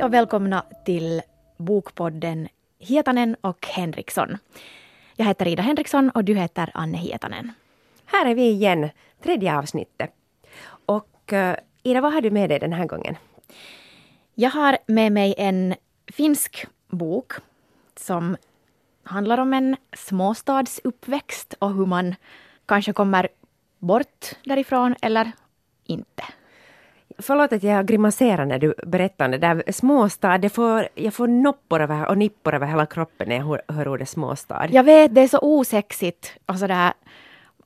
Hej och välkomna till Bokpodden Hietanen och Henriksson. Jag heter Ida Henriksson och du heter Anne Hietanen. Här är vi igen, tredje avsnittet. Och uh, Ida, vad har du med dig den här gången? Jag har med mig en finsk bok som handlar om en småstads uppväxt och hur man kanske kommer bort därifrån eller inte. Förlåt att jag grimaserar när du berättar det där småstad. Det får, jag får noppor över, och nippor över hela kroppen när jag hör ordet småstad. Jag vet, det är så osexigt och sådär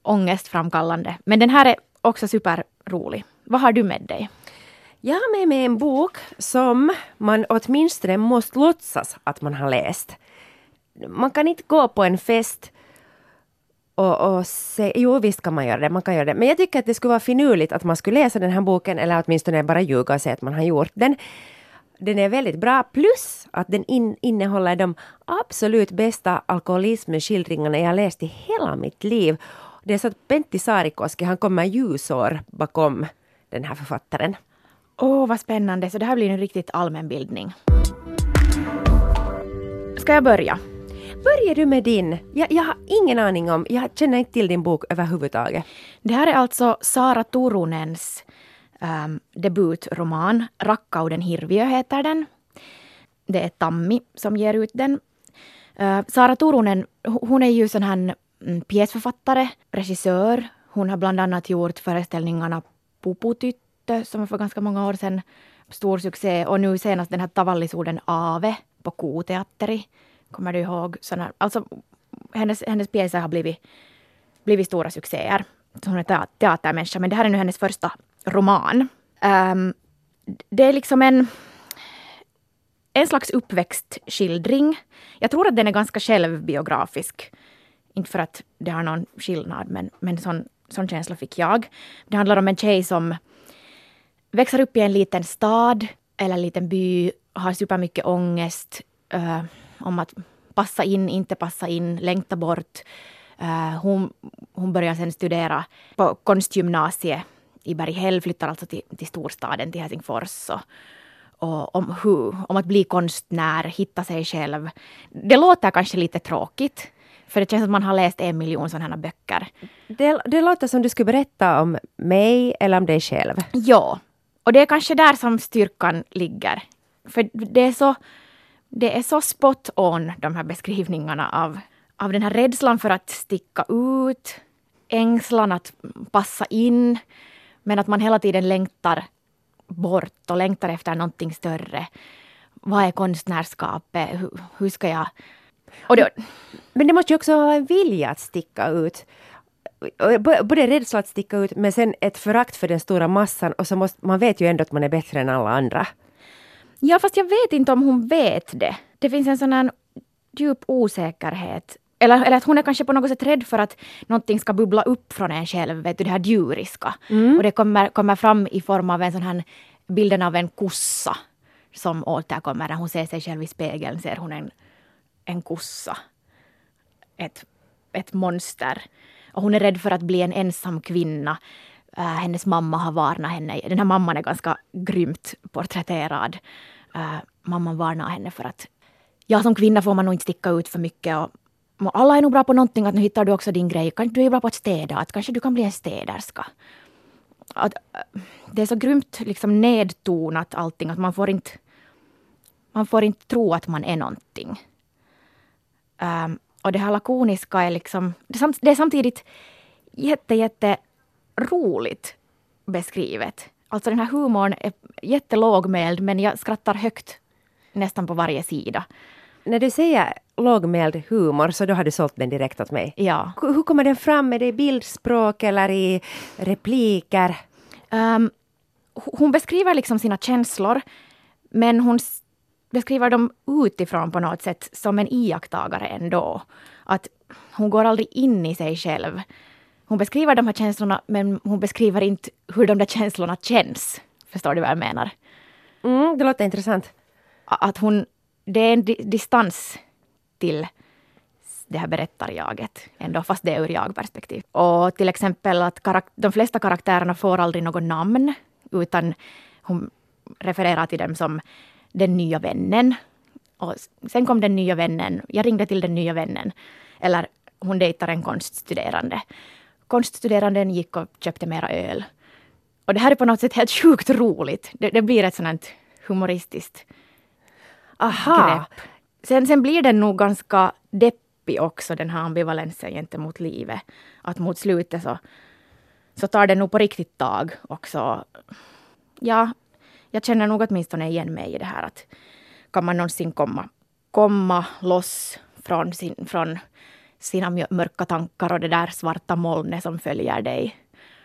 ångestframkallande. Men den här är också superrolig. Vad har du med dig? Jag har med mig en bok som man åtminstone måste låtsas att man har läst. Man kan inte gå på en fest och, och se, jo visst kan man göra det, man kan göra det. Men jag tycker att det skulle vara finurligt att man skulle läsa den här boken eller åtminstone bara ljuga och säga att man har gjort den. Den är väldigt bra, plus att den in, innehåller de absolut bästa alkoholismskildringarna jag läst i hela mitt liv. Det är så att Pentti Saarikoski, han kommer ljusår bakom den här författaren. Åh, oh, vad spännande. Så det här blir en riktigt allmänbildning. Ska jag börja? Börjar du med din? Jag, jag har ingen aning om, jag känner inte till din bok överhuvudtaget. Det här är alltså Sara Turunens um, ähm, debutroman. Rakkauden Hirviö heter den. Det är Tammi som ger ut den. Uh, Sara Turunen, hon är ju sån här mm, pjäsförfattare, regissör. Hon har bland annat gjort föreställningarna Puputyttö som var för ganska många år sedan stor succé och nu senast den här Tavallisuden Ave på Koteatteri Kommer du ihåg? Såna, alltså, hennes, hennes pjäser har blivit, blivit stora succéer. Hon är teatermänniska, men det här är nu hennes första roman. Um, det är liksom en, en slags uppväxtskildring. Jag tror att den är ganska självbiografisk. Inte för att det har någon skillnad, men, men sån, sån känsla fick jag. Det handlar om en tjej som växer upp i en liten stad eller en liten by, har supermycket ångest, uh, om att passa in, inte passa in, längta bort. Uh, hon, hon börjar sen studera på konstgymnasiet i Berghäll, flyttar alltså till, till storstaden, till Helsingfors. Och, och om, hur, om att bli konstnär, hitta sig själv. Det låter kanske lite tråkigt, för det känns som att man har läst en miljon sådana här böcker. Det, det låter som du skulle berätta om mig eller om dig själv. Ja, och det är kanske där som styrkan ligger. För det är så det är så spot on, de här beskrivningarna av, av den här rädslan för att sticka ut, ängslan att passa in, men att man hela tiden längtar bort och längtar efter någonting större. Vad är konstnärskapet? Hur, hur ska jag... Och då, men det måste ju också vara en vilja att sticka ut. Både rädsla att sticka ut men sen ett förakt för den stora massan och så måste man vet ju ändå att man är bättre än alla andra. Ja, fast jag vet inte om hon vet det. Det finns en sån här djup osäkerhet. Eller, eller att hon är kanske på något sätt rädd för att någonting ska bubbla upp från en själv, vet du, det här djuriska. Mm. Och det kommer, kommer fram i form av en sån här bilden av en kossa som återkommer när hon ser sig själv i spegeln, ser hon en, en kossa. Ett, ett monster. Och hon är rädd för att bli en ensam kvinna. Uh, hennes mamma har varnat henne. Den här mamman är ganska grymt porträtterad äh, mamman varnar henne för att ja, som kvinna får man nog inte sticka ut för mycket. Och, och alla är nog bra på någonting, att nu hittar du också din grej. Du är bra på att städa, att kanske du kan bli en städerska. Att, äh, det är så grymt liksom nedtonat allting, att man får inte man får inte tro att man är någonting. Um, och det här lakoniska är liksom, det är, samt, det är samtidigt jätte, jätte roligt beskrivet. Alltså den här humorn är jättelågmäld men jag skrattar högt nästan på varje sida. När du säger lågmäld humor så då har du sålt den direkt åt mig. Ja. Hur, hur kommer den fram? Är det i bildspråk eller i repliker? Um, hon beskriver liksom sina känslor men hon beskriver dem utifrån på något sätt som en iakttagare ändå. Att hon går aldrig in i sig själv hon beskriver de här känslorna men hon beskriver inte hur de där känslorna känns. Förstår du vad jag menar? Mm, det låter intressant. Att hon, det är en di distans till det här berättarjaget ändå, fast det är ur jag-perspektiv. Och till exempel att de flesta karaktärerna får aldrig något namn, utan hon refererar till dem som den nya vännen. Och sen kom den nya vännen. Jag ringde till den nya vännen. Eller hon dejtar en konststuderande. Konststuderanden gick och köpte mera öl. Och det här är på något sätt helt sjukt roligt. Det, det blir ett sånt humoristiskt Aha. grepp. Sen, sen blir den nog ganska deppig också, den här ambivalensen gentemot livet. Att mot slutet så, så tar den nog på riktigt tag också. Ja, jag känner nog åtminstone igen mig i det här att kan man någonsin komma, komma loss från, sin, från sina mörka tankar och det där svarta molnet som följer dig.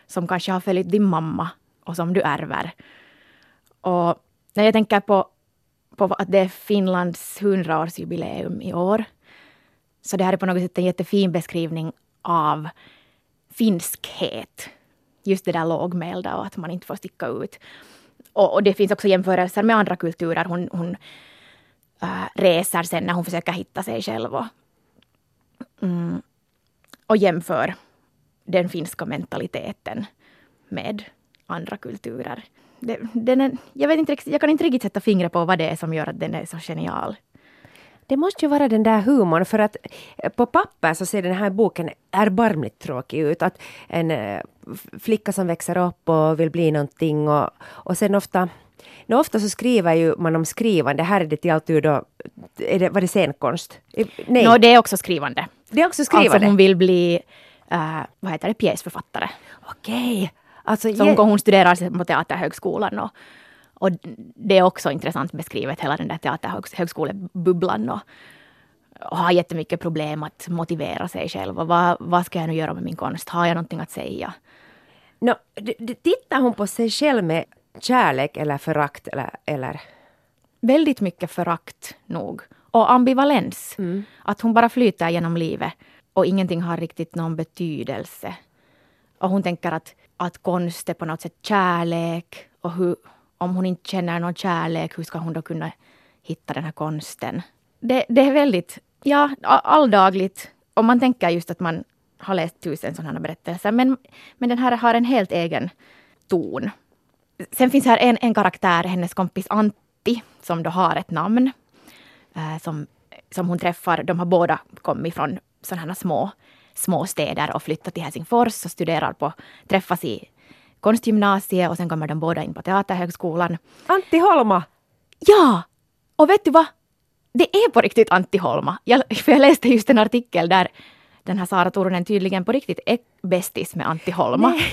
Som kanske har följt din mamma och som du ärver. Och när jag tänker på, på att det är Finlands hundraårsjubileum i år. Så det här är på något sätt en jättefin beskrivning av finskhet. Just det där lågmälda och att man inte får sticka ut. Och, och det finns också jämförelser med andra kulturer. Hon, hon äh, reser sen när hon försöker hitta sig själv. Och, mm, och jämför den finska mentaliteten med andra kulturer. Den är, jag, vet inte, jag kan inte riktigt sätta fingret på vad det är som gör att den är så genial. Det måste ju vara den där humorn för att på papper så ser den här boken erbarmligt tråkig ut. Att en äh, flicka som växer upp och vill bli någonting och, och sen ofta No, ofta så skriver ju man om skrivande. Här är det till alltid då, är det, var det scenkonst? Nej. No, det är också skrivande. Det är också skrivande? Alltså hon vill bli, uh, vad heter det, pjäsförfattare. Okej. Okay. Alltså, så hon, hon studerar på Teaterhögskolan och, och det är också intressant beskrivet, hela den där teaterhögskolebubblan och, och har jättemycket problem att motivera sig själv. Och vad, vad ska jag nu göra med min konst? Har jag någonting att säga? No, tittar hon på sig själv med kärlek eller förakt? Eller, eller? Väldigt mycket förakt nog. Och ambivalens. Mm. Att hon bara flyter genom livet och ingenting har riktigt någon betydelse. Och hon tänker att, att konst är på något sätt kärlek. Och hur, om hon inte känner någon kärlek, hur ska hon då kunna hitta den här konsten? Det, det är väldigt, ja, alldagligt. Och man tänker just att man har läst tusen sådana berättelser. Men, men den här har en helt egen ton. Sen finns här en, en karaktär, hennes kompis Antti, som då har ett namn. Eh, som, som hon träffar. De har båda kommit från sådana små, små städer och flyttat till Helsingfors och studerar på, träffas i konstgymnasiet och sen kommer de båda in på Teaterhögskolan. Antti Holma! Ja! Och vet du vad? Det är på riktigt Antti Holma. Jag, för jag läste just en artikel där den här Sara Turunen tydligen på riktigt är bästis med Antti Holma. Nej.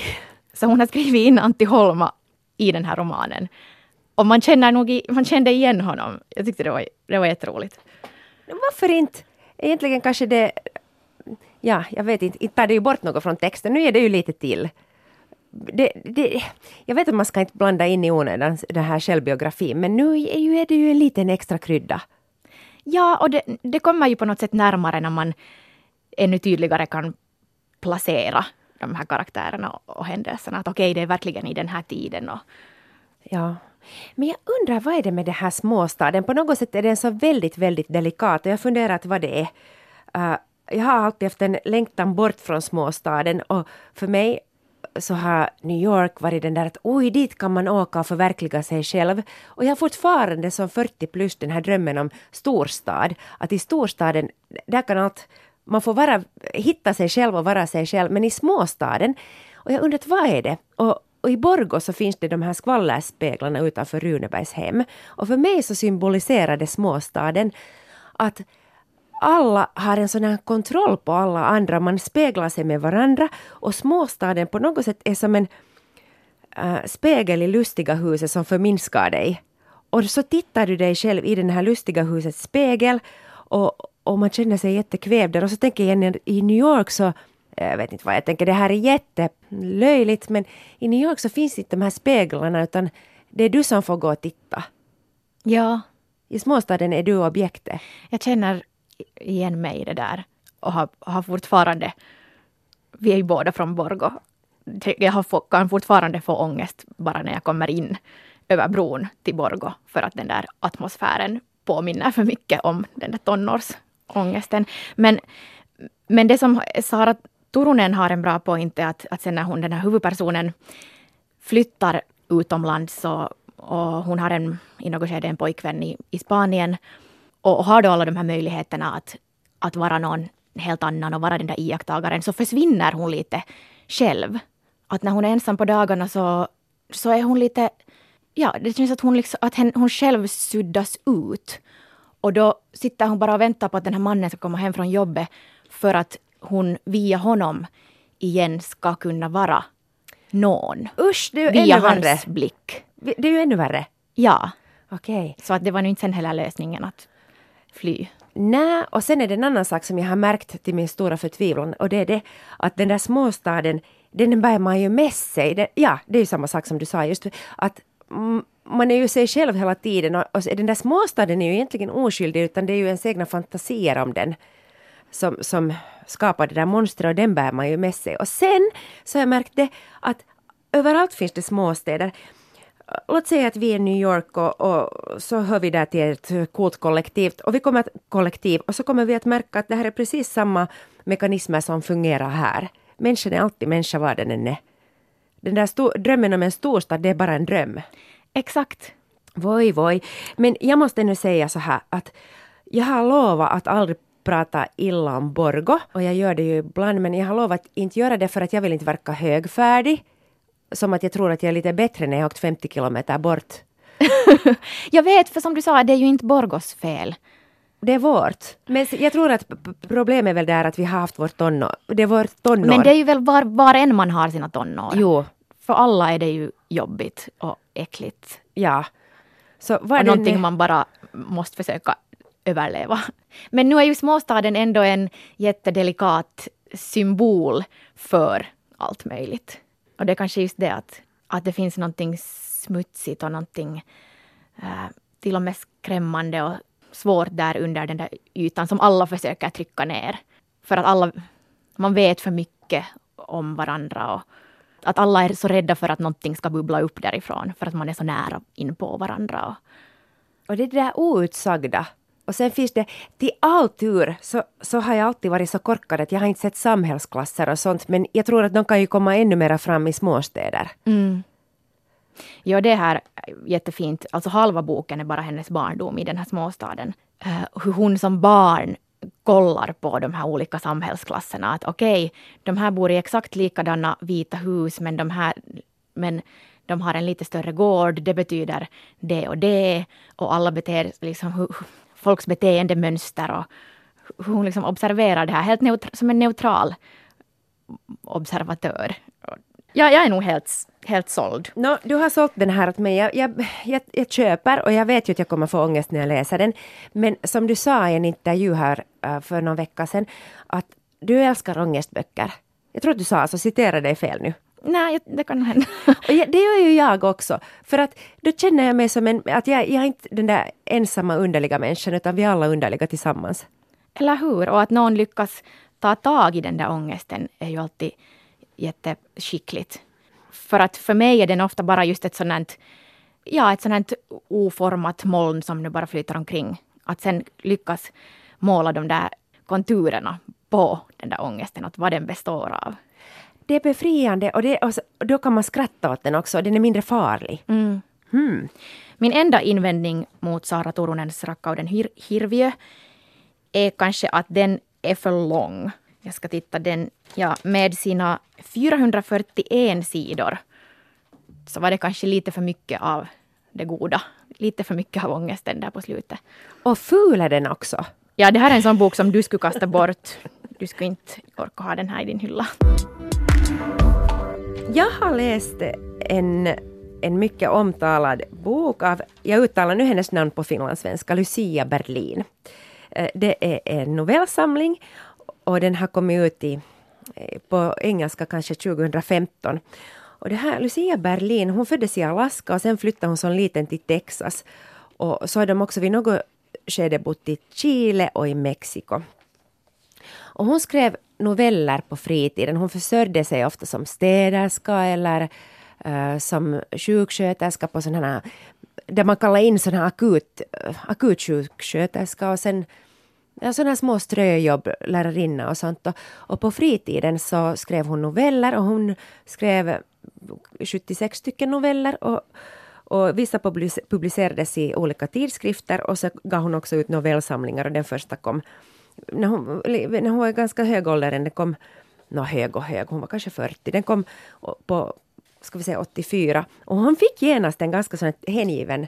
Så hon har skrivit in Antti Holma i den här romanen. Och man känner nog man kände igen honom. Jag tyckte det var, det var jätteroligt. Varför inte? Egentligen kanske det... Ja, jag vet inte. Inte tar det ju bort något från texten. Nu är det ju lite till. Det, det, jag vet att man ska inte blanda in i onödan den här självbiografin, men nu är det ju en liten extra krydda. Ja, och det, det kommer ju på något sätt närmare när man ännu tydligare kan placera de här karaktärerna och händelserna. Att okej, okay, det är verkligen i den här tiden. Och... Ja. Men jag undrar, vad är det med den här småstaden? På något sätt är den så väldigt, väldigt delikat och jag funderar vad det är. Uh, jag har alltid haft en längtan bort från småstaden och för mig så har New York varit den där att oj, dit kan man åka och förverkliga sig själv. Och jag har fortfarande som 40 plus den här drömmen om storstad. Att i storstaden, där kan allt man får vara, hitta sig själv och vara sig själv, men i småstaden, och jag undrar vad är det? Och, och i Borgå så finns det de här skvallerspeglarna utanför Runebergs hem. Och för mig så symboliserar det småstaden att alla har en sån här kontroll på alla andra, man speglar sig med varandra och småstaden på något sätt är som en äh, spegel i lustiga huset som förminskar dig. Och så tittar du dig själv i den här lustiga husets spegel och, och man känner sig jättekvävd där. Och så tänker jag i New York så jag vet inte vad jag tänker, det här är jättelöjligt men i New York så finns inte de här speglarna utan det är du som får gå och titta. Ja. I småstaden är du objektet. Jag känner igen mig i det där och har, har fortfarande, vi är ju båda från Borgå, jag har, kan fortfarande få ångest bara när jag kommer in över bron till Borgå för att den där atmosfären påminner för mycket om den där tonårsångesten. Men, men det som Sara Turunen har en bra point att, att sen när hon, den här huvudpersonen flyttar utomlands så och hon har en, i något skede en pojkvän i, i Spanien och har då alla de här möjligheterna att, att vara någon helt annan och vara den där iakttagaren så försvinner hon lite själv. Att när hon är ensam på dagarna så, så är hon lite... Ja, det känns att hon, liksom, att hon själv suddas ut. Och då sitter hon bara och väntar på att den här mannen ska komma hem från jobbet för att hon via honom igen ska kunna vara någon. Usch, det är ju via ännu hans värre. blick. Det är ju ännu värre. Ja, Okej. så att det var nu inte sen heller lösningen att fly. Nej, och sen är det en annan sak som jag har märkt till min stora förtvivlan och det är det att den där småstaden, den bär man ju med sig. Det, ja, det är ju samma sak som du sa just att mm, man är ju sig själv hela tiden och, och den där småstaden är ju egentligen oskyldig utan det är ju ens egna fantasier om den som, som skapar det där monstret och den bär man ju med sig. Och sen så har jag märkt det att överallt finns det småstäder. Låt säga att vi är i New York och, och så hör vi där till ett coolt kollektiv och vi kommer att kollektiv och så kommer vi att märka att det här är precis samma mekanismer som fungerar här. Människan är alltid människa var den än är. Den där sto- drömmen om en storstad, det är bara en dröm. Exakt. Voi voi. Men jag måste nu säga så här att jag har lovat att aldrig prata illa om Borgo och jag gör det ju ibland men jag har lovat att inte göra det för att jag vill inte verka högfärdig. Som att jag tror att jag är lite bättre när jag åkt 50 kilometer bort. Jag vet, för som du sa, det är ju inte Borgos fel. Det är vårt. Men jag tror att problemet är väl där att vi har haft vårt tonår. Det är vårt tonår. Men det är ju väl var, var en man har sina tonår. Jo, För alla är det ju jobbigt och äckligt. ja. Så vad Och någonting nu- man bara måste försöka överleva. Men nu är ju småstaden ändå en jättedelikat symbol för allt möjligt. Och det är kanske just det att, att det finns någonting smutsigt och någonting eh, till och med skrämmande och svårt där under den där ytan som alla försöker trycka ner. För att alla, man vet för mycket om varandra och att alla är så rädda för att någonting ska bubbla upp därifrån för att man är så nära in på varandra. Och, Och det det där outsagda. Och sen finns det, till all tur så, så har jag alltid varit så korkad att jag har inte sett samhällsklasser och sånt men jag tror att de kan ju komma ännu mera fram i småstäder. Mm. Ja, det här jättefint. Alltså halva boken är bara hennes barndom i den här småstaden. Uh, hur hon som barn kollar på de här olika samhällsklasserna. Att okej, de här bor i exakt likadana vita hus, men de här men de har en lite större gård. Det betyder det och det. Och alla beter liksom hur, folks beteendemönster och hur hon liksom observerar det här helt neutra- som en neutral observatör. Ja, jag är nog helt, helt såld. No, du har sålt den här åt mig. Jag, jag, jag, jag köper och jag vet ju att jag kommer få ångest när jag läser den. Men som du sa i en intervju här äh, för någon vecka sedan att du älskar ångestböcker. Jag tror att du sa, alltså, så, citerar dig fel nu. Nej, det kan nog hända. Och det gör ju jag också. För att då känner jag mig som en, att jag, jag är inte den där ensamma underliga människan utan vi är alla underliga tillsammans. Eller hur? Och att någon lyckas ta tag i den där ångesten är ju alltid jätteskickligt. För att för mig är den ofta bara just ett sådant, ja, ett sådant oformat moln som nu bara flyter omkring. Att sen lyckas måla de där konturerna på den där ångesten, att vad den består av. Det är befriande och, det, och då kan man skratta åt den också. Den är mindre farlig. Hmm. Min enda invändning mot Sara Turunens Rakkauden hir- Hirviö är kanske att den är för lång. Jag ska titta den, ja, med sina 441 sidor så var det kanske lite för mycket av det goda. Lite för mycket av ångesten där på slutet. Och ful är den också. Ja, det här är en sån bok som du skulle kasta bort. Du skulle inte orka ha den här i din hylla. Jag har läst en, en mycket omtalad bok av, jag uttalar nu hennes namn på finlandssvenska, Lucia Berlin. Eh, det är en novellsamling och den har kommit ut i, eh, på engelska kanske 2015. Och det här, Lucia Berlin, hon föddes i Alaska och sen flyttade hon som liten till Texas. Och så har de också vid något skede bott i Chile och i Mexiko. Och hon skrev noveller på fritiden. Hon försörjde sig ofta som städerska eller uh, som sjuksköterska på sådana här, där man kallar in sådana här akut, eh, akutsjuksköterska och sen ja, sådana här små ströjobb, lärarinna och sånt. Och, och på fritiden så skrev hon noveller och hon skrev 76 stycken noveller och, Och vissa publicerades i olika tidskrifter och så gav hon också ut novellsamlingar och den första kom när hon, när hon var i ganska hög ålder. Den kom, nå hög och hög, hon var kanske 40. Den kom på, ska vi säga 84. Och hon fick genast en ganska sån hängiven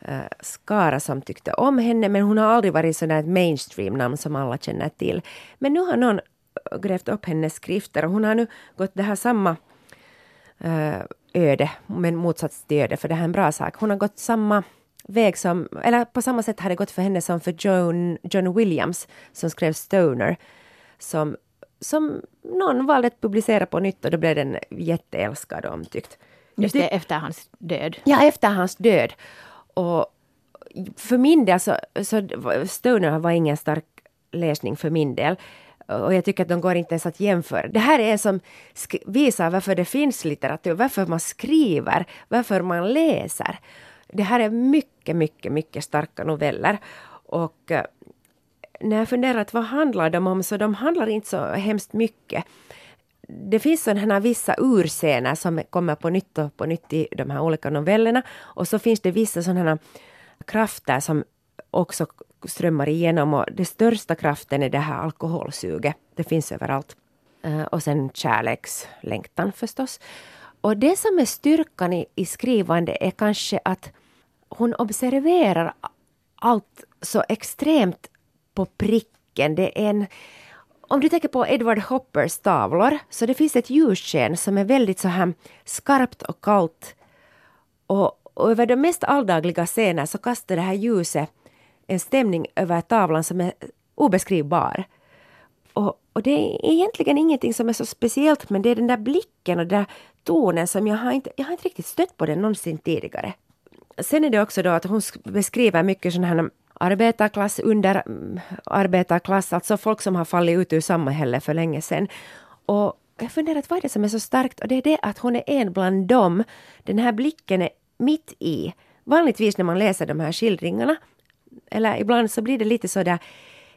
eh, skara som tyckte om henne, men hon har aldrig varit sådär ett mainstream-namn som alla känner till. Men nu har någon eh, grävt upp hennes skrifter och hon har nu gått det här samma eh, öde, men motsats till öde, för det här är en bra sak. Hon har gått samma väg som, eller på samma sätt har det gått för henne som för John, John Williams som skrev Stoner, som, som någon valde att publicera på nytt och då blev den jätteälskad och omtyckt. Just det, efter hans död. Ja, efter hans död. Och för min del så, så Stoner var ingen stark läsning för min del. Och jag tycker att de går inte ens att jämföra. Det här är som visar varför det finns litteratur, varför man skriver, varför man läser. Det här är mycket, mycket, mycket starka noveller. Och eh, när jag funderat vad handlar de om så de handlar inte så hemskt mycket. Det finns sådana vissa urscener som kommer på nytt och på nytt i de här olika novellerna. Och så finns det vissa sådana krafter som också strömmar igenom och den största kraften är det här alkoholsuget. Det finns överallt. Eh, och sen kärlekslängtan förstås. Och det som är styrkan i, i skrivande är kanske att hon observerar allt så extremt på pricken. Det är en, om du tänker på Edward Hoppers tavlor, så det finns ett ljussken som är väldigt så här skarpt och kallt. Och, och över de mest alldagliga scener så kastar det här ljuset en stämning över tavlan som är obeskrivbar. Och, och det är egentligen ingenting som är så speciellt men det är den där blicken och det där tonen som jag har inte, jag har inte riktigt stött på den någonsin tidigare. Sen är det också då att hon beskriver mycket sådana här arbetarklass, under mm, arbetarklass, alltså folk som har fallit ut ur samhället för länge sedan. Och jag funderar vad är det som är så starkt och det är det att hon är en bland dem. Den här blicken är mitt i. Vanligtvis när man läser de här skildringarna, eller ibland så blir det lite sådär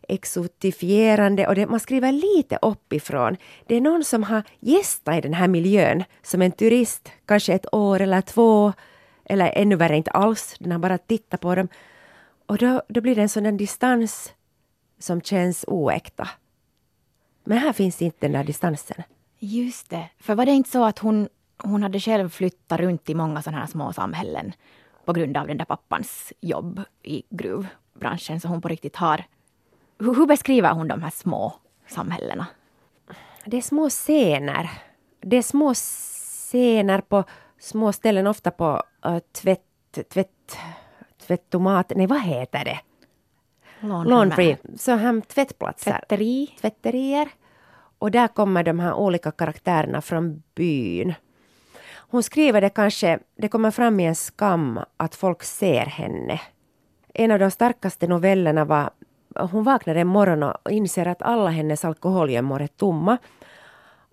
exotifierande och det, man skriver lite uppifrån. Det är någon som har gästat i den här miljön som en turist, kanske ett år eller två, eller ännu värre inte alls, den har bara tittat på dem. Och då, då blir det en sån distans som känns oäkta. Men här finns inte den där distansen. Just det. För var det inte så att hon, hon hade själv flyttat runt i många sådana här små samhällen på grund av den där pappans jobb i gruvbranschen, så hon på riktigt har... Hur, hur beskriver hon de här små samhällena? Det är små scener. Det är små scener på små ställen, ofta på uh, tvätt, tvätt, tvättomat, nej vad heter det? Laundry. Så här tvättplatser. Tvätteri. Tvätterier. Och där kommer de här olika karaktärerna från byn. Hon skriver det kanske, det kommer fram i en skam att folk ser henne. En av de starkaste novellerna var hon vaknar en morgon och inser att alla hennes alkoholgömmor är tomma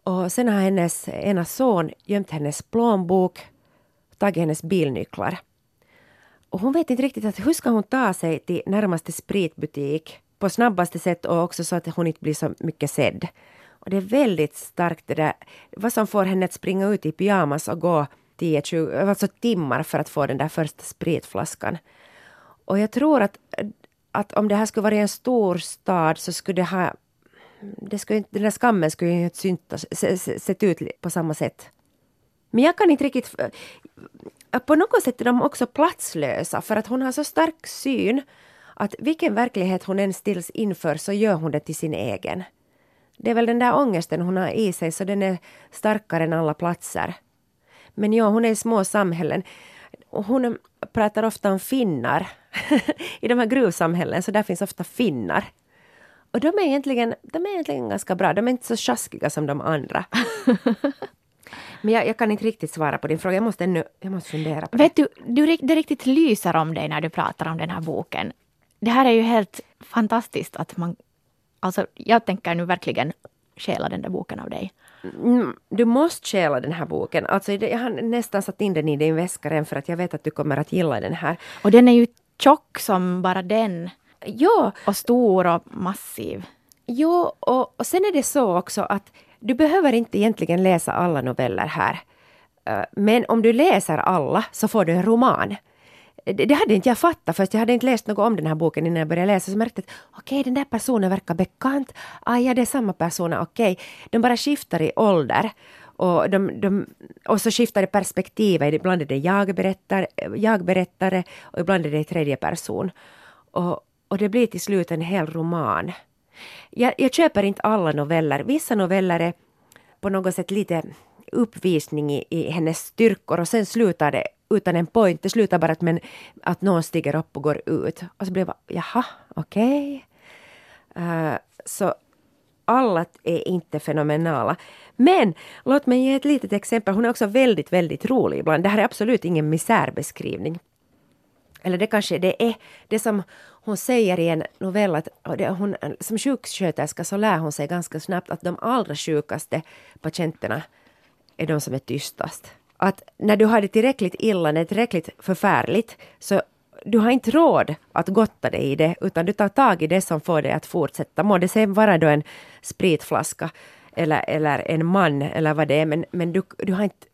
och sen har hennes ena son gömt hennes plånbok, och tagit hennes bilnycklar. Och hon vet inte riktigt att hur ska hon ta sig till närmaste spritbutik på snabbaste sätt och också så att hon inte blir så mycket sedd. Och det är väldigt starkt det där, vad som får henne att springa ut i pyjamas och gå 10-20 alltså timmar för att få den där första spritflaskan. Och jag tror att, att om det här skulle vara i en stor stad så skulle det ha det skulle inte, den där skammen skulle ju inte syntas, sett ut på samma sätt. Men jag kan inte riktigt... På något sätt är de också platslösa för att hon har så stark syn att vilken verklighet hon än ställs inför så gör hon det till sin egen. Det är väl den där ångesten hon har i sig så den är starkare än alla platser. Men ja, hon är i små samhällen. Hon pratar ofta om finnar. I de här gruvsamhällen så där finns ofta finnar. Och de är, egentligen, de är egentligen ganska bra. De är inte så sjaskiga som de andra. Men jag, jag, kan inte riktigt svara på din fråga. Jag måste, ännu, jag måste fundera på det. Vet du, du, det riktigt lyser om dig när du pratar om den här boken. Det här är ju helt fantastiskt att man... Alltså, jag tänker nu verkligen stjäla den där boken av dig. Mm, du måste stjäla den här boken. Alltså, jag har nästan satt in den i din väska redan för att jag vet att du kommer att gilla den här. Och den är ju tjock som bara den. Ja. Och stor och massiv. Jo, och, och sen är det så också att du behöver inte egentligen läsa alla noveller här. Men om du läser alla så får du en roman. Det, det hade inte jag fattat först. Jag hade inte läst något om den här boken innan jag började läsa. Så märkte jag att okej, okay, den där personen verkar bekant. Ah, ja, det är samma person. Okej, okay. de bara skiftar i ålder. Och, de, de, och så skiftar det perspektiv. Ibland är det jag, berättar, jag berättare och ibland är det tredje person. Och, och det blir till slut en hel roman. Jag, jag köper inte alla noveller. Vissa noveller är på något sätt lite uppvisning i, i hennes styrkor och sen slutar det utan en point. Det slutar bara att, men, att någon stiger upp och går ut. Och så blir jag jaha, okej. Okay. Uh, så alla är inte fenomenala. Men låt mig ge ett litet exempel. Hon är också väldigt, väldigt rolig ibland. Det här är absolut ingen misärbeskrivning. Eller det kanske det är det som hon säger i en novell att hon, som sjuksköterska så lär hon sig ganska snabbt att de allra sjukaste patienterna är de som är tystast. Att när du har det tillräckligt illa, när det är tillräckligt förfärligt, så du har inte råd att gotta dig i det, utan du tar tag i det som får dig att fortsätta. Må det sen vara då en spritflaska eller, eller en man eller vad det är, men, men du, du har inte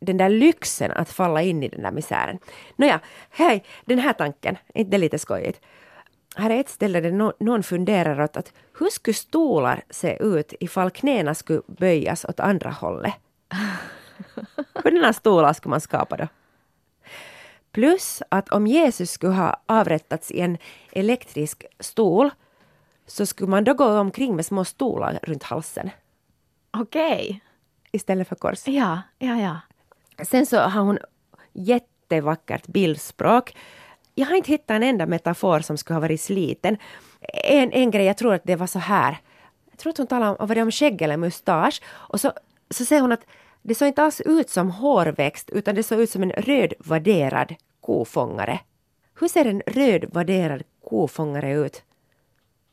den där lyxen att falla in i den där misären. Nåja, hej, den här tanken, inte det lite skojigt? Här är ett ställe där no, någon funderar åt att hur skulle stolar se ut ifall knäna skulle böjas åt andra hållet? Hurdana stolar skulle man skapa då? Plus att om Jesus skulle ha avrättats i en elektrisk stol så skulle man då gå omkring med små stolar runt halsen. Okej. Okay. Istället för kors. Ja, ja, ja. Sen så har hon jättevackert bildspråk. Jag har inte hittat en enda metafor som skulle ha varit sliten. En, en grej, jag tror att det var så här. Jag tror att hon talade om, var det om skägg eller mustasch. Och så, så säger hon att det såg inte alls ut som hårväxt utan det såg ut som en röd vadderad kofångare. Hur ser en röd vadderad kofångare ut?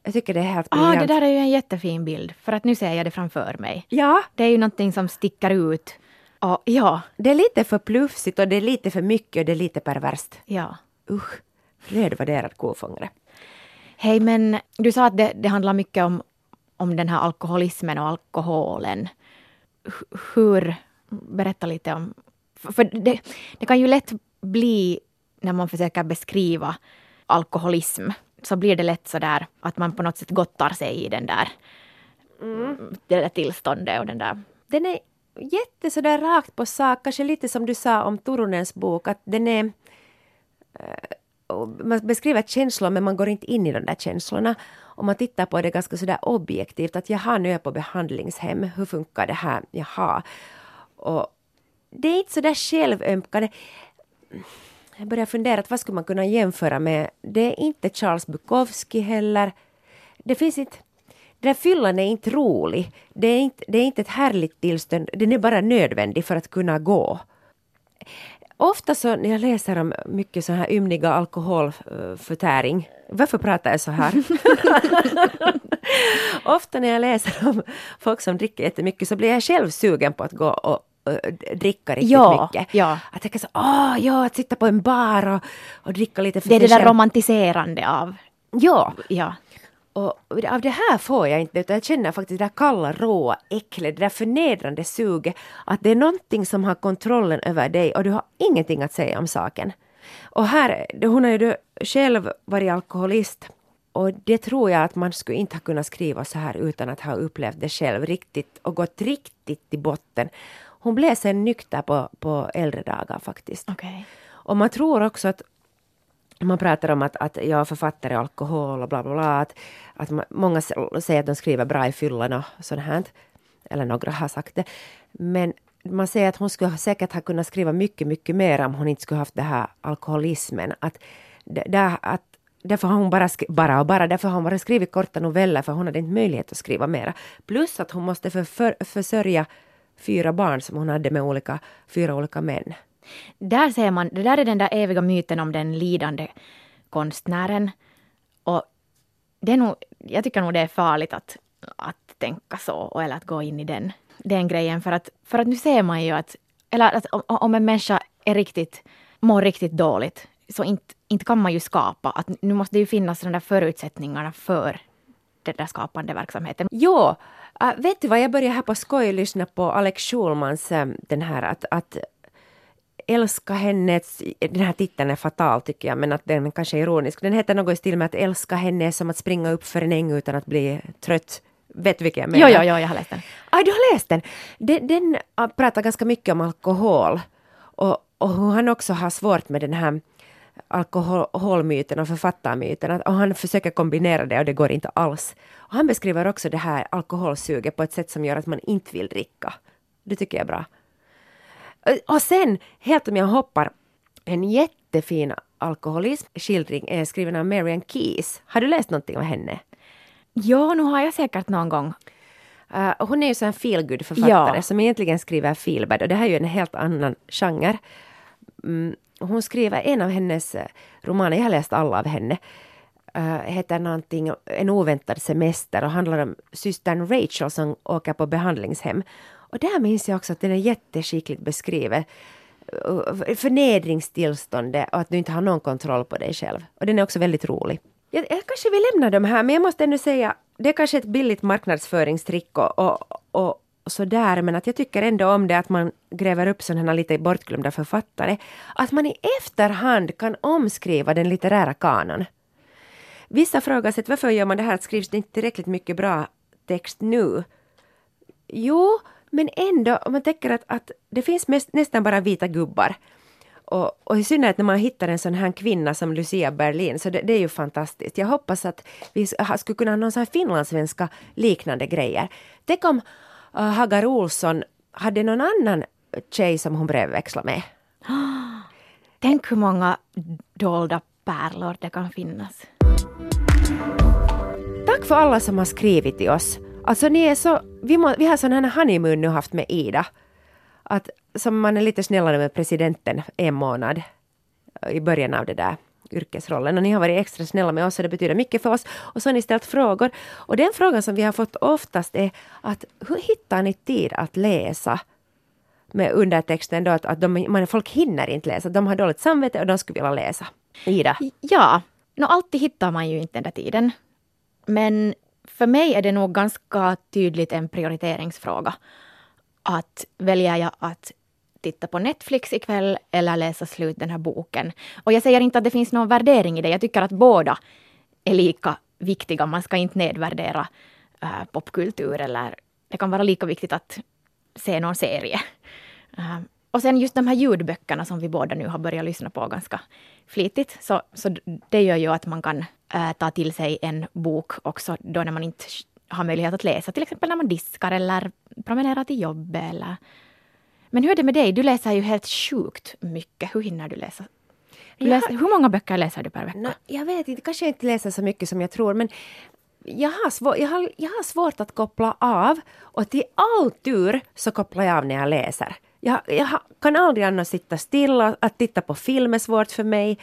Jag tycker det är helt ah, Det där är ju en jättefin bild, för att nu ser jag det framför mig. Ja. Det är ju någonting som sticker ut. Och, ja. Det är lite för plufsigt och det är lite för mycket och det är lite perverst. Ja. Usch. Röd vadderad kofångare. Hej, men du sa att det, det handlar mycket om, om den här alkoholismen och alkoholen hur, berätta lite om, för det, det kan ju lätt bli när man försöker beskriva alkoholism så blir det lätt så där att man på något sätt gottar sig i den där, mm. det där tillståndet och den där... Den är jätte sådär rakt på sak, kanske lite som du sa om Turunens bok, att den är... Man beskriver känslor men man går inte in i de där känslorna om man tittar på det ganska sådär objektivt, att jaha, nu är jag på behandlingshem, hur funkar det här, jaha. Och det är inte sådär självömkande. Jag börjar fundera, att vad skulle man kunna jämföra med? Det är inte Charles Bukowski heller. Det finns inte den där fyllan är inte rolig. Det är inte, det är inte ett härligt tillstånd. Den är bara nödvändig för att kunna gå. Ofta så när jag läser om mycket så här ymniga alkoholförtäring varför pratar jag så här? Ofta när jag läser om folk som dricker jättemycket så blir jag själv sugen på att gå och uh, dricka riktigt ja, mycket. Ja. Att tänka så, åh ja, att sitta på en bar och, och dricka lite för Det är det där romantiserande av... Ja. ja. Och av det här får jag inte, utan jag känner faktiskt det där kalla, råa äcklet, det där förnedrande suget. Att det är någonting som har kontrollen över dig och du har ingenting att säga om saken. Och här, hon har ju själv varit alkoholist och det tror jag att man skulle inte ha kunnat skriva så här utan att ha upplevt det själv riktigt och gått riktigt till botten. Hon blev sen nykter på, på äldre dagar faktiskt. Okay. Och man tror också att man pratar om att, att jag författare alkohol och bla bla bla. Att, att man, många säger att de skriver bra i fyllan och sånt här. Eller några har sagt det. Men man säger att hon skulle säkert ha kunnat skriva mycket, mycket mer om hon inte skulle haft det här alkoholismen. Att, där, att, därför har hon bara, bara och bara, därför har hon bara skrivit korta noveller för hon hade inte möjlighet att skriva mera. Plus att hon måste för, för, försörja fyra barn som hon hade med olika, fyra olika män. Där ser man, det där är den där eviga myten om den lidande konstnären. Och det är nog, jag tycker nog det är farligt att, att tänka så, eller att gå in i den den grejen för att, för att nu ser man ju att, eller att om, en människa är riktigt, mår riktigt dåligt så inte, inte kan man ju skapa. Att nu måste det ju finnas de där förutsättningarna för den där skapande verksamheten. Jo, äh, vet du vad, jag började här på skoj lyssna på Alex Schulmans äh, den här att, att älska henne, den här titeln är fatal tycker jag, men att den kanske är ironisk. Den heter något i stil med att älska henne är som att springa upp för en äng utan att bli trött. Vet du vilken jag menar? Jo, jo, jo, jag har läst den. Ah, du har läst den? Den, den ah, pratar ganska mycket om alkohol och, och hur han också har svårt med den här alkoholmyten och författarmyten. Och han försöker kombinera det och det går inte alls. Och han beskriver också det här alkoholsuget på ett sätt som gör att man inte vill dricka. Det tycker jag är bra. Och sen, helt om jag hoppar, en jättefin alkoholismskildring är skriven av Marian Keyes. Har du läst någonting av henne? Ja, nu har jag säkert någon gång. Uh, hon är ju så en feelgood författare ja. som egentligen skriver feelbad och det här är ju en helt annan genre. Mm, hon skriver en av hennes eh, romaner, jag har läst alla av henne, uh, heter någonting En oväntad semester och handlar om systern Rachel som åker på behandlingshem. Och där minns jag också att den är jätteskickligt beskriven. Förnedringstillståndet och att du inte har någon kontroll på dig själv. Och den är också väldigt rolig. Jag, jag kanske vill lämna de här, men jag måste ändå säga, det är kanske ett billigt marknadsföringstrick och, och, och sådär, men att jag tycker ändå om det att man gräver upp sådana här lite bortglömda författare. Att man i efterhand kan omskriva den litterära kanon. Vissa frågar sig varför gör man det här, att skrivs det inte tillräckligt mycket bra text nu? Jo, men ändå, om man tänker att, att det finns mest, nästan bara vita gubbar. Och, och i synnerhet när man hittar en sån här kvinna som Lucia Berlin, så det, det är ju fantastiskt. Jag hoppas att vi skulle kunna ha någon sån här finlandssvenska liknande grejer. Tänk om uh, Hagar Olsson hade någon annan tjej som hon brevväxlade med. Tänk hur många dolda pärlor det kan finnas. Tack för alla som har skrivit till oss. Alltså ni är så, vi, må, vi har sån här honeymoon nu haft med Ida. Att som man är lite snällare med presidenten en månad eh, i början av det där yrkesrollen. Och ni har varit extra snälla med oss och det betyder mycket för oss. Och så har ni ställt frågor. Och den frågan som vi har fått oftast är att hur hittar ni tid att läsa? Med undertexten då att, att de, man, folk hinner inte läsa. De har dåligt samvete och de skulle vilja läsa. Ida? Ja, no, alltid hittar man ju inte den där tiden. Men för mig är det nog ganska tydligt en prioriteringsfråga. Att väljer jag att titta på Netflix ikväll eller läsa slut den här boken. Och jag säger inte att det finns någon värdering i det. Jag tycker att båda är lika viktiga. Man ska inte nedvärdera äh, popkultur eller det kan vara lika viktigt att se någon serie. Äh, och sen just de här ljudböckerna som vi båda nu har börjat lyssna på ganska flitigt. Så, så det gör ju att man kan ta till sig en bok också då när man inte har möjlighet att läsa. Till exempel när man diskar eller promenerar till jobbet. Eller... Men hur är det med dig? Du läser ju helt sjukt mycket. Hur hinner du läsa? Du läser, hur många böcker läser du per vecka? No, jag vet inte, kanske inte läser så mycket som jag tror, men jag har, svår, jag, har, jag har svårt att koppla av och till all tur så kopplar jag av när jag läser. Jag, jag kan aldrig annars sitta stilla, att titta på film är svårt för mig.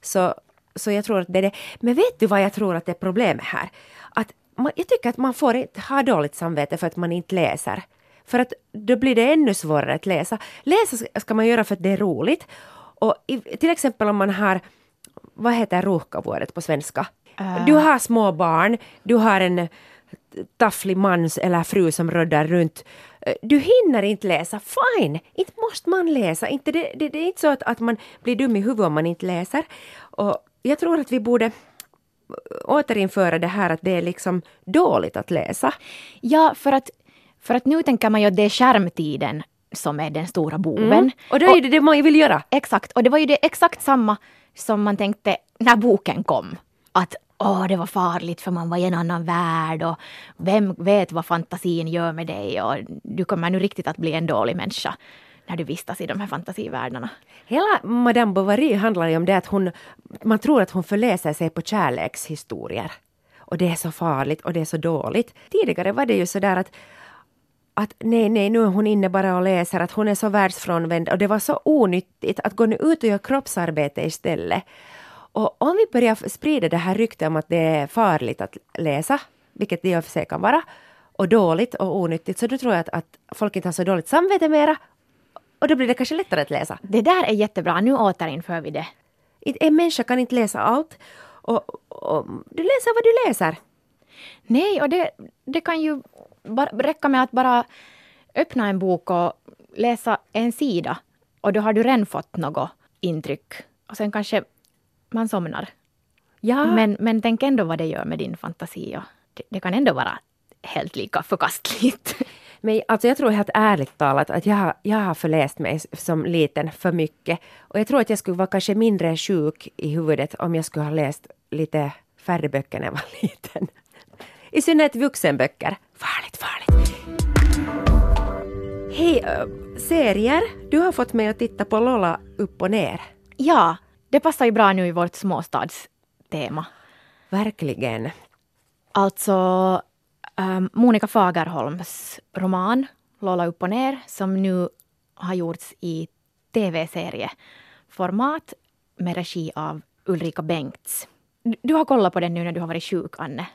Så, så jag tror att det är det. Men vet du vad jag tror att det är problemet här? Att man, jag tycker att man får inte ha dåligt samvete för att man inte läser. För att då blir det ännu svårare att läsa. Läsa ska man göra för att det är roligt. Och i, till exempel om man har, vad heter ruuhkavuodet på svenska? Uh. Du har små barn, du har en tafflig man eller fru som röddar runt. Du hinner inte läsa, fine! Inte måste man läsa. Inte det, det, det är inte så att, att man blir dum i huvudet om man inte läser. Och jag tror att vi borde återinföra det här att det är liksom dåligt att läsa. Ja, för att, för att nu tänker man ju att det är skärmtiden som är den stora boven. Mm. Och då är det det man vill göra. Exakt, och det var ju det exakt samma som man tänkte när boken kom. Att åh, det var farligt för man var i en annan värld och vem vet vad fantasin gör med dig och du kommer nu riktigt att bli en dålig människa när du vistas i de här fantasivärldarna. Hela Madame Bovary handlar ju om det att hon, man tror att hon förläser sig på kärlekshistorier. Och det är så farligt och det är så dåligt. Tidigare var det ju så där att att nej, nej, nu är hon inne bara och läser, att hon är så världsfrånvänd och det var så onyttigt att gå nu ut och göra kroppsarbete istället. Och om vi börjar sprida det här ryktet om att det är farligt att läsa, vilket det i och för sig kan vara, och dåligt och onyttigt, så då tror jag att, att folk inte har så dåligt samvete mera och då blir det kanske lättare att läsa. Det där är jättebra, nu återinför vi det. En människa kan inte läsa allt. Och, och, du läser vad du läser. Nej, och det, det kan ju bara, räcka med att bara öppna en bok och läsa en sida och då har du redan fått något intryck. Och sen kanske man somnar. Ja, Men, men tänk ändå vad det gör med din fantasi. Och det, det kan ändå vara helt lika förkastligt. Men alltså jag tror helt ärligt talat att jag, jag har förläst mig som liten för mycket. Och jag tror att jag skulle vara kanske mindre sjuk i huvudet om jag skulle ha läst lite färre böcker när jag var liten. I synnerhet vuxenböcker. Farligt, farligt. Hej, äh, serier. Du har fått mig att titta på Lola upp och ner. Ja, det passar ju bra nu i vårt småstadstema. Verkligen. Alltså um, Monica Fagerholms roman Lola upp och ner som nu har gjorts i tv-serieformat med regi av Ulrika Bengts. Du- Du har kollat på den nu när du har varit sjuk, Anne.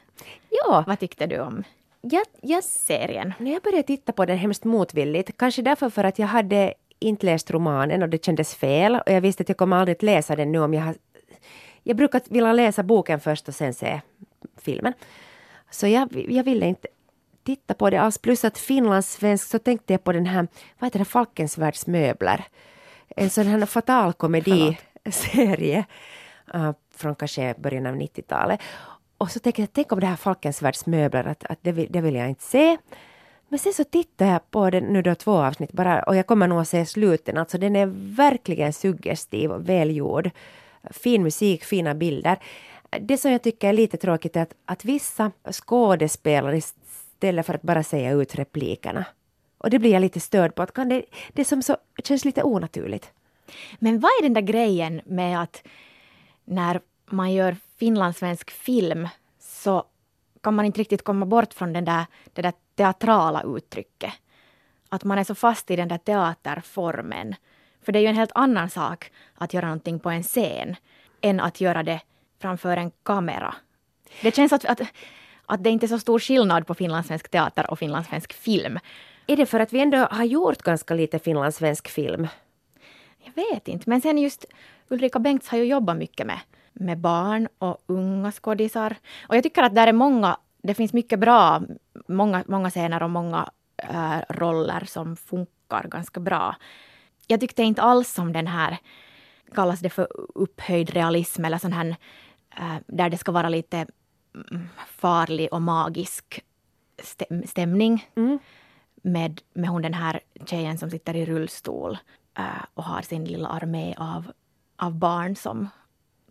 Ja, Vad tyckte du om jag, jag serien? När jag började titta på den hemskt motvilligt, kanske därför för att jag hade inte läst romanen och det kändes fel och jag visste att jag kommer aldrig att läsa den nu om jag har... Jag brukar vilja läsa boken först och sen se filmen. Så jag, jag ville inte titta på det alls. Plus att finlandssvensk så tänkte jag på den här, vad heter det, Falkensvärds möbler. En sån här fatal komediserie uh, från kanske början av 90-talet. Och så tänkte jag, tänk om det här Falkensvärds möbler, att, att det, vill, det vill jag inte se. Men sen så tittar jag på den nu då två avsnitt bara och jag kommer nog att se sluten. Alltså den är verkligen suggestiv och välgjord. Fin musik, fina bilder. Det som jag tycker är lite tråkigt är att, att vissa skådespelare istället för att bara säga ut replikerna. Och det blir jag lite störd på. Att kan det, det som så, känns lite onaturligt. Men vad är den där grejen med att när man gör finlandssvensk film så kan man inte riktigt komma bort från den där, det där teatrala uttrycket. Att man är så fast i den där teaterformen. För det är ju en helt annan sak att göra någonting på en scen än att göra det framför en kamera. Det känns att, att, att det inte är så stor skillnad på finlandssvensk teater och finlandssvensk film. Är det för att vi ändå har gjort ganska lite finlandssvensk film? Jag vet inte, men sen just Ulrika Bengts har ju jobbat mycket med, med barn och unga skådisar. Och jag tycker att där är många, det finns mycket bra, många, många scener och många äh, roller som funkar ganska bra. Jag tyckte inte alls om den här, kallas det för upphöjd realism eller sån här, där det ska vara lite mm, farlig och magisk stäm- stämning med, med hon den här tjejen som sitter i rullstol eh, och har sin lilla armé av, av barn som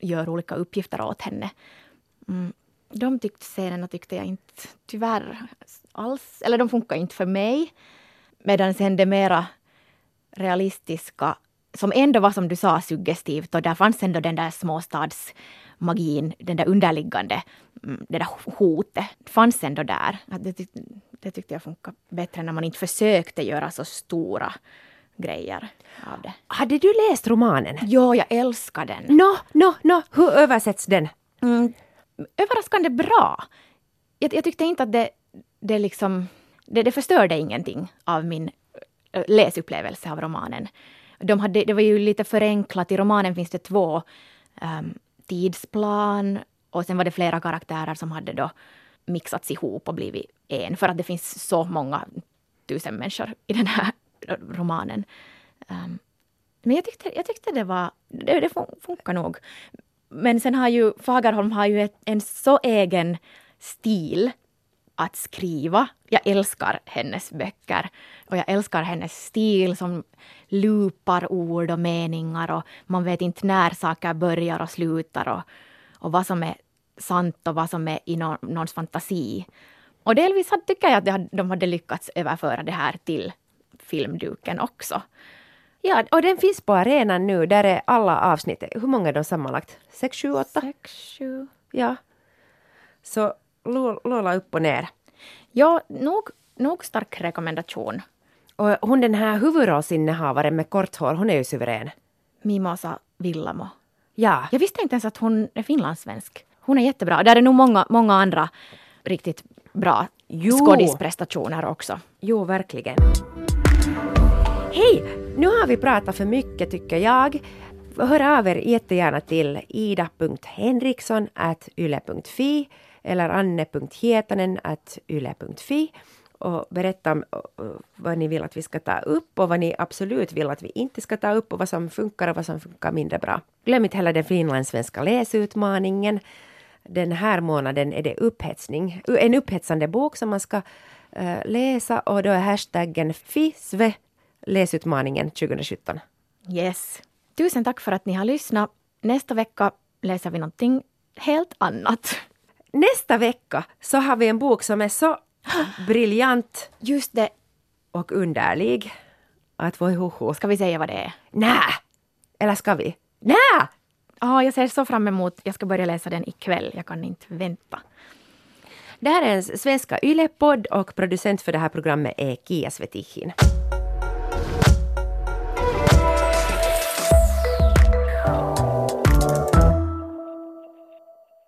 gör olika uppgifter åt henne. Mm. De tyckte scenerna tyckte jag inte tyvärr alls, eller de funkar inte för mig. Medan sen det mera realistiska, som ändå var som du sa suggestivt och där fanns ändå den där småstadsmagin, den där underliggande, mm, det där hotet, fanns ändå där. Det, tyck, det tyckte jag funkar bättre när man inte försökte göra så stora grejer av det. Hade du läst romanen? Ja, jag älskar den. Nå, nå, nå, hur översätts den? Mm, överraskande bra. Jag, jag tyckte inte att det, det liksom... Det, det förstörde ingenting av min läsupplevelse av romanen. De hade, det var ju lite förenklat. I romanen finns det två um, tidsplan och sen var det flera karaktärer som hade då mixats ihop och blivit en. För att det finns så många tusen människor i den här romanen. Um, men jag tyckte, jag tyckte det var... Det, det funkar nog. Men sen har ju Fagerholm har ju ett, en så egen stil att skriva. Jag älskar hennes böcker och jag älskar hennes stil som loopar ord och meningar och man vet inte när saker börjar och slutar och, och vad som är sant och vad som är i någon, någons fantasi. Och delvis tycker jag att de hade, de hade lyckats överföra det här till filmduken också. Ja, och den finns på arenan nu. Där är alla avsnitt. Hur många är de sammanlagt? Sex, sju, åtta? Sex, sju. Ja. Så Lo- Lola upp och ner. Ja, nog, nog stark rekommendation. Och hon den här huvudrollsinnehavaren med kort hår, hon är ju suverän. Mimosa Villamo. Ja. Jag visste inte ens att hon är finlandssvensk. Hon är jättebra. Där är nog många, många andra riktigt bra Jo. skådisprestationer också. Jo, verkligen. Hej! Nu har vi pratat för mycket tycker jag. Hör av er jättegärna till ida.henriksson.yle.fi eller anne.hietanen.yle.fi och berätta om vad ni vill att vi ska ta upp och vad ni absolut vill att vi inte ska ta upp och vad som funkar och vad som funkar mindre bra. Glöm inte heller den finlandssvenska läsutmaningen. Den här månaden är det upphetsning, en upphetsande bok som man ska läsa och då är hashtaggen FISVE läsutmaningen 2017. Yes. Tusen tack för att ni har lyssnat. Nästa vecka läser vi någonting helt annat. Nästa vecka så har vi en bok som är så briljant Just det. och underlig att voi huhu. Ska vi säga vad det är? Nä! Eller ska vi? Nä! Ja, jag ser så fram emot. Jag ska börja läsa den ikväll. Jag kan inte vänta. Det här är en svenska YLE-podd och producent för det här programmet är Kia Svetihin.